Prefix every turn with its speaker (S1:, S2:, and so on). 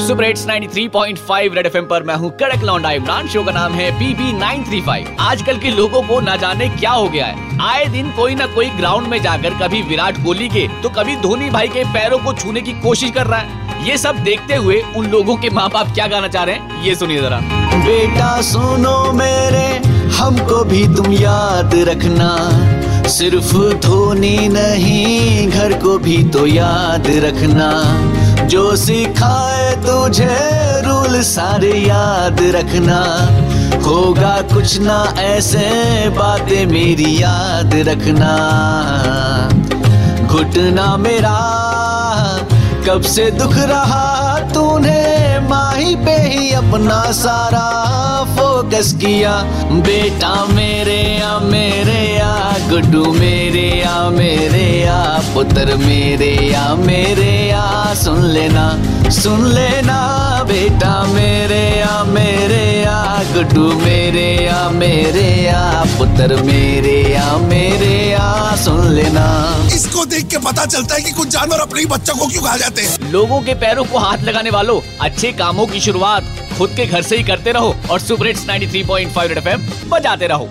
S1: Super hits 93.5 red FM पर मैं हूँ कड़क लौंडा इमरान शो का नाम है पीबी 935 आजकल के लोगों को न जाने क्या हो गया है। आए दिन कोई न कोई ग्राउंड में जाकर कभी विराट कोहली के तो कभी धोनी भाई के पैरों को छूने की कोशिश कर रहा है। ये सब देखते हुए उन लोगों के माँ बाप क्या गाना चाह रहे हैं, ये सुनिए जरा।
S2: बेटा सुनो मेरे, हमको भी तुम याद रखना। सिर्फ़ धोनी नहीं, घर को भी तो याद रखना। जो सिखाए तुझे रूल सारे याद रखना। होगा कुछ ना ऐसे बातें मेरी याद रखना। घुटना मेरा, कब से दुख रहा तूने माही पे ही अपना सारा फोकस किया। बेटा मेरे या मेरे या गुड्डू मेरे या मेरे या पुत्र मेरे या मेरे या सुन लेना सुन लेना बेटा मेरे या मेरे या गुड्डू मेरे या मेरे या पुत्र मेरे या मेरे या सुन लेना
S3: इसको देख के पता चलता है कि कुछ जानवर अपने ही बच्चों को क्यों खा जाते हैं
S1: लोगों के पैरों को हाथ लगाने वालों अच्छे कामों की शुरुआत खुद के घर से ही करते रहो और सुपर हिट्स 93.5 रेड एफएम बजाते रहो